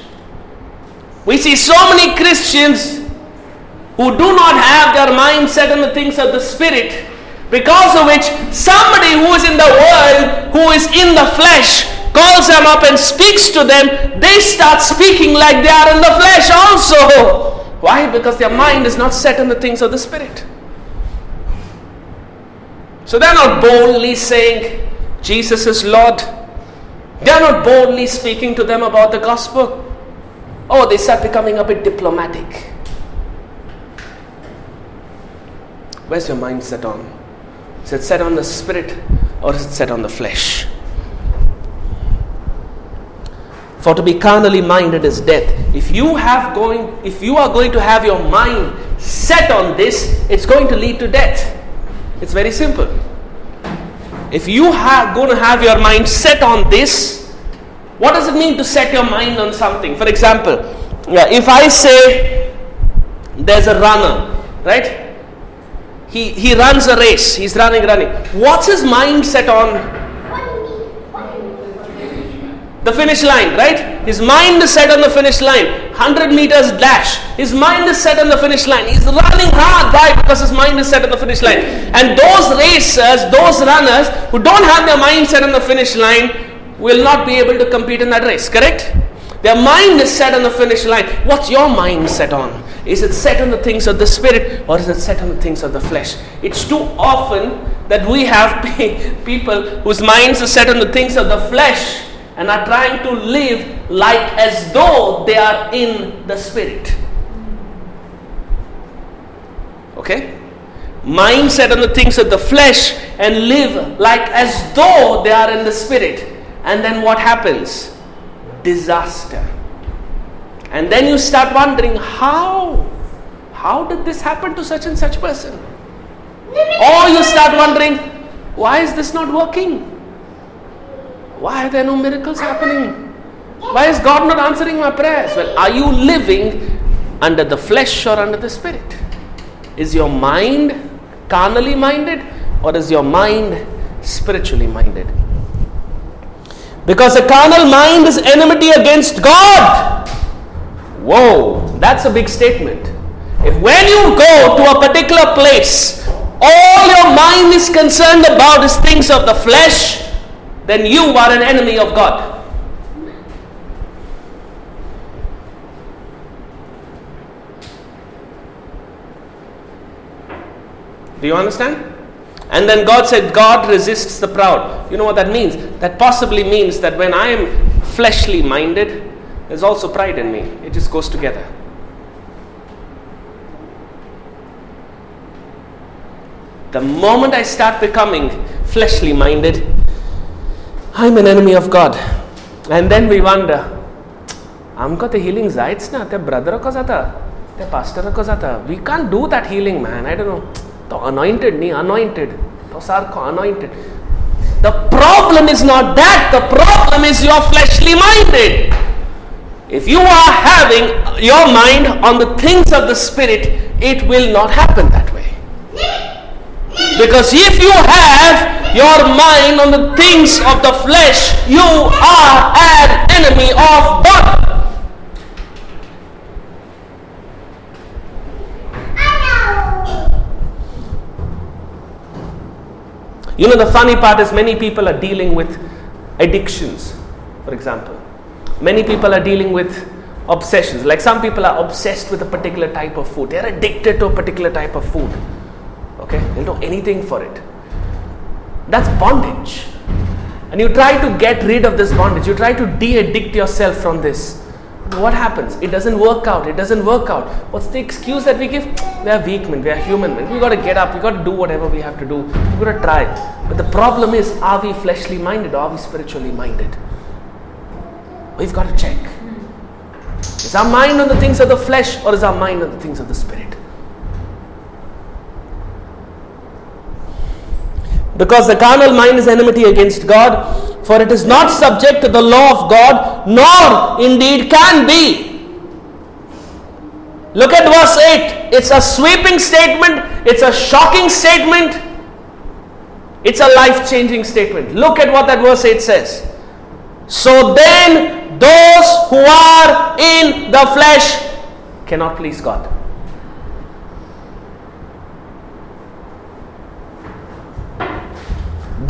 We see so many Christians who do not have their mind set on the things of the spirit because of which somebody who is in the world, who is in the flesh, calls them up and speaks to them, they start speaking like they are in the flesh also. Why? Because their mind is not set on the things of the spirit. So they're not boldly saying, Jesus is Lord. They're not boldly speaking to them about the gospel. Oh, they start becoming a bit diplomatic. Where's your mind set on? Is it set on the spirit or is it set on the flesh? For to be carnally minded is death. If you have going if you are going to have your mind set on this, it's going to lead to death. It's very simple. If you are going to have your mind set on this, what does it mean to set your mind on something? For example, yeah, if I say there's a runner, right? He, he runs a race, he's running, running. What's his mind set on? the finish line, right? His mind is set on the finish line. 100 meters dash. His mind is set on the finish line. He's running hard. Why? Because his mind is set on the finish line. And those racers, those runners who don't have their mind set on the finish line will not be able to compete in that race, correct? Their mind is set on the finish line. What's your mind set on? Is it set on the things of the spirit or is it set on the things of the flesh? It's too often that we have people whose minds are set on the things of the flesh and are trying to live like as though they are in the spirit. Okay? Mindset on the things of the flesh and live like as though they are in the spirit. And then what happens? Disaster. And then you start wondering how? How did this happen to such and such person? Or you start wondering, why is this not working? Why are there no miracles happening? Why is God not answering my prayers? Well, are you living under the flesh or under the spirit? Is your mind carnally minded or is your mind spiritually minded? Because a carnal mind is enmity against God. Whoa, that's a big statement. If when you go to a particular place, all your mind is concerned about is things of the flesh, then you are an enemy of God. Do you understand? And then God said, God resists the proud. You know what that means? That possibly means that when I am fleshly minded, there's also pride in me. It just goes together. The moment I start becoming fleshly minded, I'm an enemy of God. And then we wonder, आमकां ते healing जायच ना त्या ब्रदराको जाता त्या पास्टराको जाता we can't do that healing man I don't know तो anointed न्ही अनॉइंटेड तो सारको anointed the problem is not that the problem is your फ्लॅशली minded if you are having your mind on the things of the Spirit, it will not happen that way. Because if you have your mind on the things of the flesh, you are an enemy of God. You know, the funny part is many people are dealing with addictions, for example. Many people are dealing with obsessions. Like some people are obsessed with a particular type of food, they're addicted to a particular type of food. Okay? They'll do anything for it. That's bondage. And you try to get rid of this bondage, you try to de addict yourself from this. What happens? It doesn't work out. It doesn't work out. What's the excuse that we give? We are weak men. We are human men. We got to get up. We got to do whatever we have to do. We got to try. But the problem is, are we fleshly minded or are we spiritually minded? We've got to check. Is our mind on the things of the flesh or is our mind on the things of the spirit? Because the carnal mind is enmity against God, for it is not subject to the law of God, nor indeed can be. Look at verse 8. It's a sweeping statement, it's a shocking statement, it's a life changing statement. Look at what that verse 8 says. So then, those who are in the flesh cannot please God.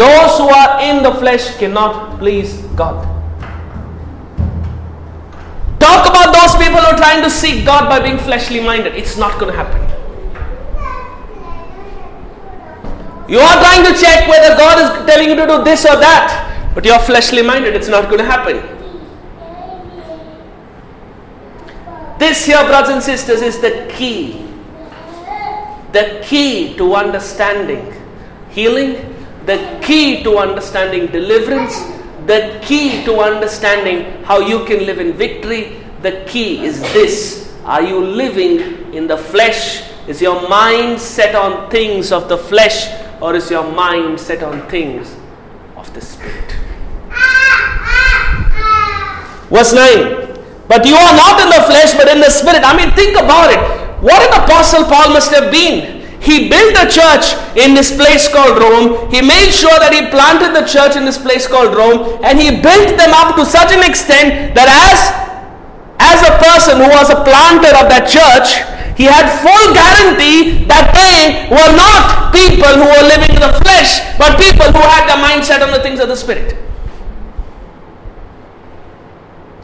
Those who are in the flesh cannot please God. Talk about those people who are trying to seek God by being fleshly minded. It's not going to happen. You are trying to check whether God is telling you to do this or that, but you're fleshly minded. It's not going to happen. This here, brothers and sisters, is the key. The key to understanding healing, the key to understanding deliverance, the key to understanding how you can live in victory. The key is this Are you living in the flesh? Is your mind set on things of the flesh, or is your mind set on things of the Spirit? Verse 9 But you are not in the flesh, but in the Spirit. I mean, think about it. What an apostle Paul must have been He built a church in this place called Rome. He made sure that he planted the church in this place called Rome and he built them up to such an extent that as as a person who was a planter of that church, he had full guarantee that they were not people who were living in the flesh, but people who had their mindset on the things of the spirit.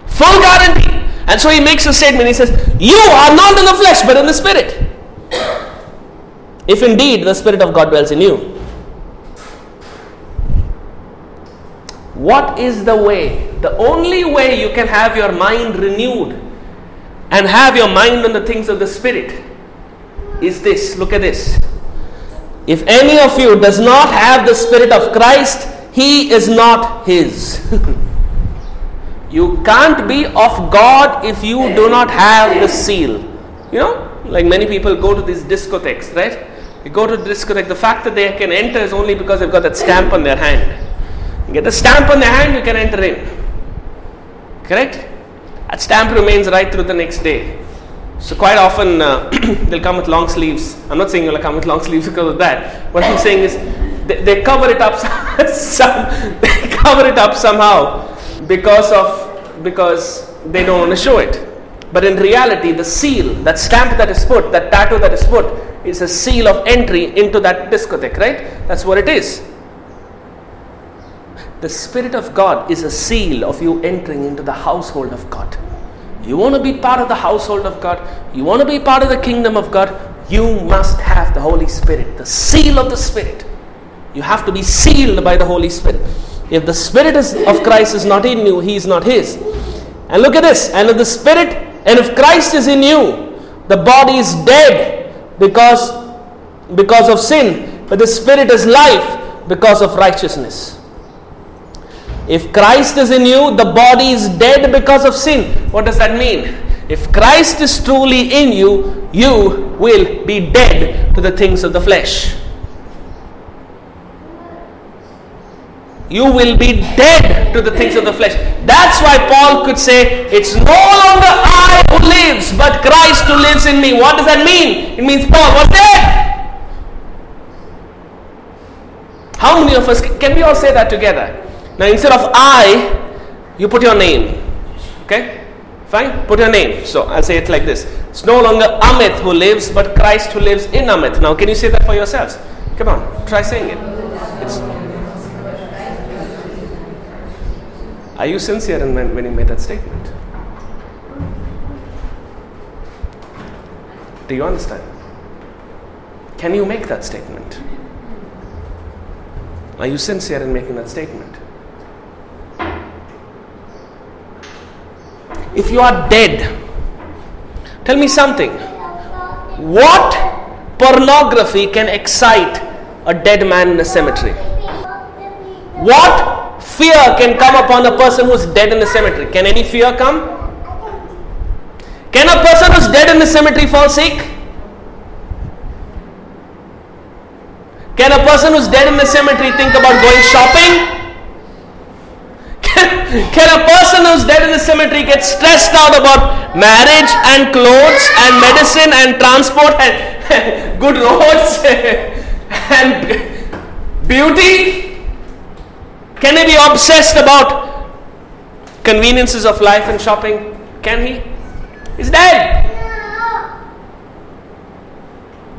Full guarantee. And so he makes a statement. He says, You are not in the flesh, but in the spirit. If indeed the Spirit of God dwells in you. What is the way? The only way you can have your mind renewed and have your mind on the things of the Spirit is this. Look at this. If any of you does not have the Spirit of Christ, he is not his. you can't be of God if you do not have the seal. You know, like many people go to these discotheques, right? You go to the the fact that they can enter is only because they've got that stamp on their hand. You get the stamp on their hand, you can enter in. Correct? That stamp remains right through the next day. So quite often uh, they'll come with long sleeves. I'm not saying you'll come with long sleeves because of that. What I'm saying is they, they cover it up some, they cover it up somehow because of because they don't want to show it. But in reality, the seal, that stamp that is put, that tattoo that is put, is a seal of entry into that discotheque, right? That's what it is. The Spirit of God is a seal of you entering into the household of God. You want to be part of the household of God, you want to be part of the kingdom of God, you must have the Holy Spirit, the seal of the Spirit. You have to be sealed by the Holy Spirit. If the Spirit is, of Christ is not in you, He is not His. And look at this. And if the Spirit, and if Christ is in you, the body is dead because, because of sin, but the Spirit is life because of righteousness. If Christ is in you, the body is dead because of sin. What does that mean? If Christ is truly in you, you will be dead to the things of the flesh. You will be dead to the things of the flesh. That's why Paul could say, It's no longer I who lives, but Christ who lives in me. What does that mean? It means Paul was dead. How many of us can we all say that together? Now, instead of I, you put your name. Okay? Fine? Put your name. So, I'll say it like this It's no longer Amit who lives, but Christ who lives in Amit. Now, can you say that for yourselves? Come on, try saying it. It's, are you sincere in when, when you made that statement? Do you understand? Can you make that statement? Are you sincere in making that statement? If you are dead, tell me something. What pornography can excite a dead man in a cemetery? What fear can come upon a person who's dead in the cemetery? Can any fear come? Can a person who's dead in the cemetery fall sick? Can a person who's dead in the cemetery think about going shopping? Can a person who's dead in the cemetery get stressed out about marriage and clothes and medicine and transport and good roads and beauty? Can he be obsessed about conveniences of life and shopping? Can he? He's dead.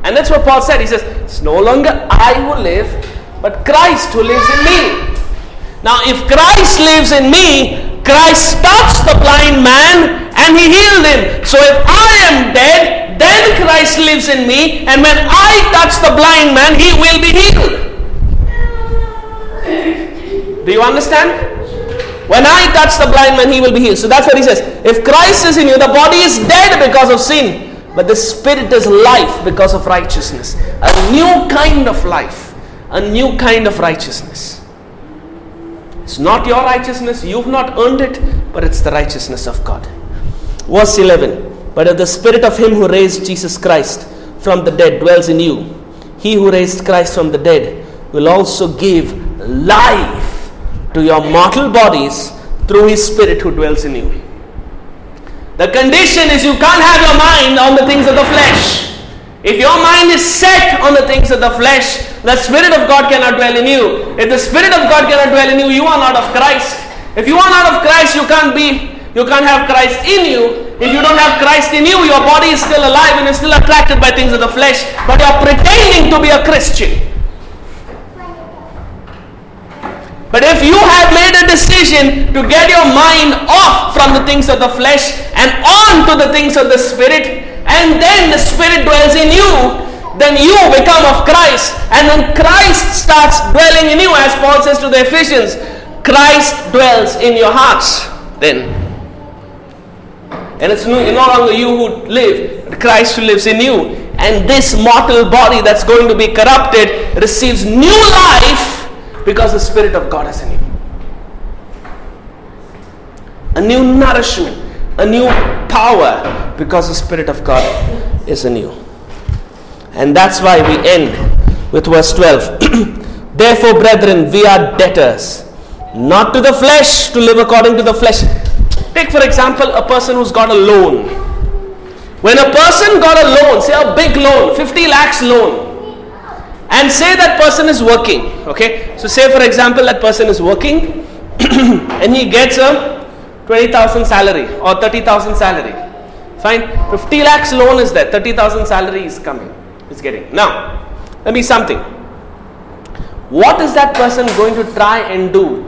And that's what Paul said. He says, It's no longer I who live, but Christ who lives in me. Now, if Christ lives in me, Christ touched the blind man and he healed him. So, if I am dead, then Christ lives in me, and when I touch the blind man, he will be healed. Do you understand? When I touch the blind man, he will be healed. So that's what he says. If Christ is in you, the body is dead because of sin, but the spirit is life because of righteousness. A new kind of life, a new kind of righteousness. It's not your righteousness, you've not earned it, but it's the righteousness of God. Verse 11 But if the spirit of him who raised Jesus Christ from the dead dwells in you, he who raised Christ from the dead will also give life to your mortal bodies through his spirit who dwells in you. The condition is you can't have your mind on the things of the flesh. If your mind is set on the things of the flesh, the Spirit of God cannot dwell in you. If the Spirit of God cannot dwell in you, you are not of Christ. If you are not of Christ, you can't be, you can't have Christ in you. If you don't have Christ in you, your body is still alive and is still attracted by things of the flesh, but you're pretending to be a Christian. But if you have made a decision to get your mind off from the things of the flesh and on to the things of the Spirit, and then the Spirit dwells in you, then you become of Christ. And when Christ starts dwelling in you, as Paul says to the Ephesians, Christ dwells in your hearts. Then. And it's no, no longer you who live, but Christ who lives in you. And this mortal body that's going to be corrupted receives new life because the Spirit of God is in you. A new nourishment, a new power because the Spirit of God is in you. And that's why we end with verse 12. Therefore, brethren, we are debtors, not to the flesh, to live according to the flesh. Take, for example, a person who's got a loan. When a person got a loan, say a big loan, 50 lakhs loan, and say that person is working okay? So say for example that person is working and he gets a 20000 salary or 30000 salary. Fine. 50 lakhs loan is there. 30000 salary is coming is getting. Now let me something. What is that person going to try and do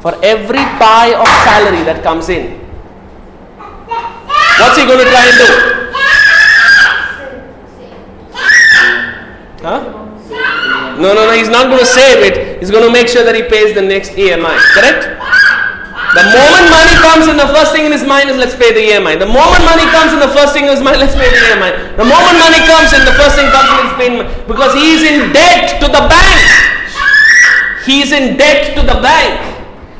for every pie of salary that comes in? What's he going to try and do? Huh no, no, no, he's not going to save it. He's going to make sure that he pays the next EMI. Correct? The moment money comes in, the first thing in his mind is let's pay the EMI. The moment money comes in, the first thing in his mind, let's pay the EMI. The moment money comes in, the first thing comes in is paying because he's in debt to the bank. He's in debt to the bank.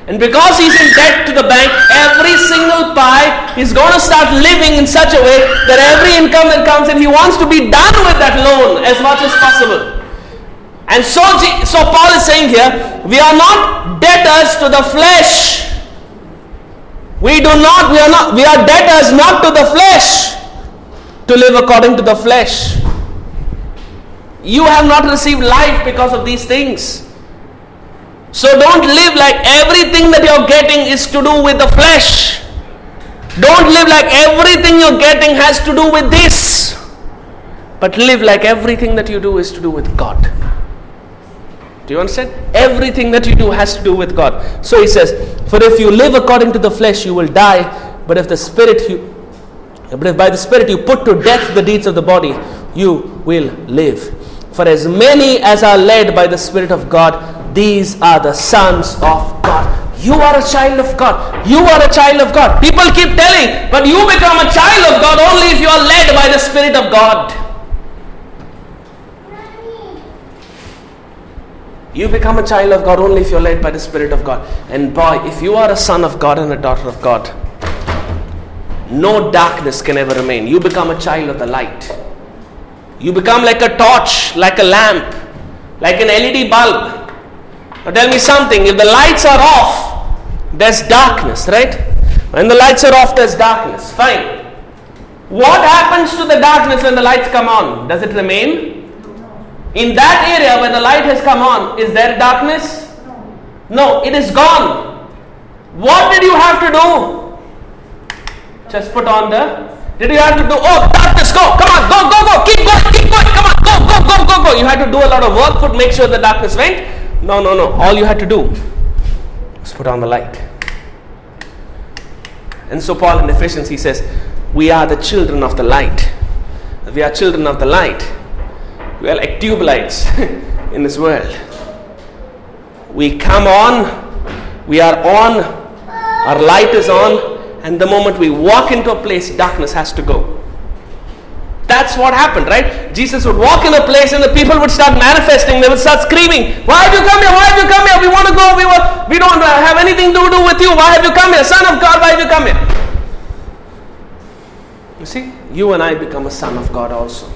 And because he's in debt to the bank, every single pie, he's going to start living in such a way that every income that comes in, he wants to be done with that loan as much as possible. And so, so Paul is saying here, we are not debtors to the flesh. We do not, we are not, we are debtors not to the flesh to live according to the flesh. You have not received life because of these things. So don't live like everything that you're getting is to do with the flesh. Don't live like everything you're getting has to do with this. But live like everything that you do is to do with God. Do you understand? Everything that you do has to do with God. So he says, For if you live according to the flesh, you will die. But if the spirit you but if by the spirit you put to death the deeds of the body, you will live. For as many as are led by the Spirit of God, these are the sons of God. You are a child of God. You are a child of God. People keep telling, but you become a child of God only if you are led by the Spirit of God. You become a child of God only if you're led by the Spirit of God. And boy, if you are a son of God and a daughter of God, no darkness can ever remain. You become a child of the light. You become like a torch, like a lamp, like an LED bulb. Now tell me something if the lights are off, there's darkness, right? When the lights are off, there's darkness. Fine. What happens to the darkness when the lights come on? Does it remain? In that area where the light has come on, is there darkness? No, it is gone. What did you have to do? Just put on the. Did you have to do? Oh, darkness, go! Come on, go, go, go! Keep going, keep going! Come on, go, go, go, go, go! You had to do a lot of work to make sure the darkness went. No, no, no. All you had to do was put on the light. And so Paul in Ephesians he says, "We are the children of the light. We are children of the light." We are like tube lights in this world. We come on, we are on, our light is on, and the moment we walk into a place, darkness has to go. That's what happened, right? Jesus would walk in a place and the people would start manifesting. They would start screaming, Why have you come here? Why have you come here? We want to go. We, want, we don't have anything to do with you. Why have you come here? Son of God, why have you come here? You see, you and I become a son of God also.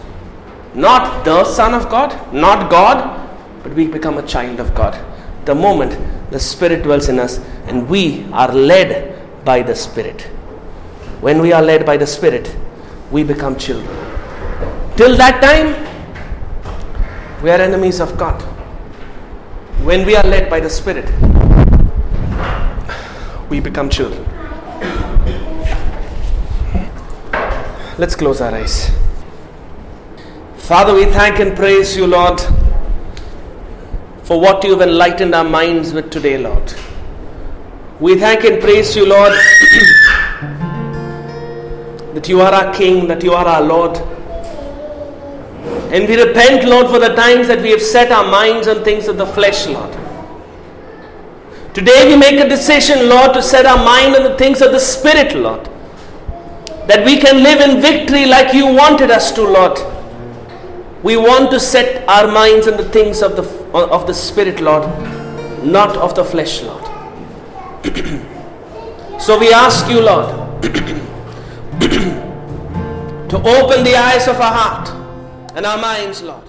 Not the Son of God, not God, but we become a child of God. The moment the Spirit dwells in us and we are led by the Spirit. When we are led by the Spirit, we become children. Till that time, we are enemies of God. When we are led by the Spirit, we become children. Let's close our eyes. Father, we thank and praise you, Lord, for what you have enlightened our minds with today, Lord. We thank and praise you, Lord, that you are our King, that you are our Lord. And we repent, Lord, for the times that we have set our minds on things of the flesh, Lord. Today we make a decision, Lord, to set our mind on the things of the Spirit, Lord. That we can live in victory like you wanted us to, Lord. We want to set our minds on the things of the, of the Spirit, Lord, not of the flesh, Lord. so we ask you, Lord, to open the eyes of our heart and our minds, Lord.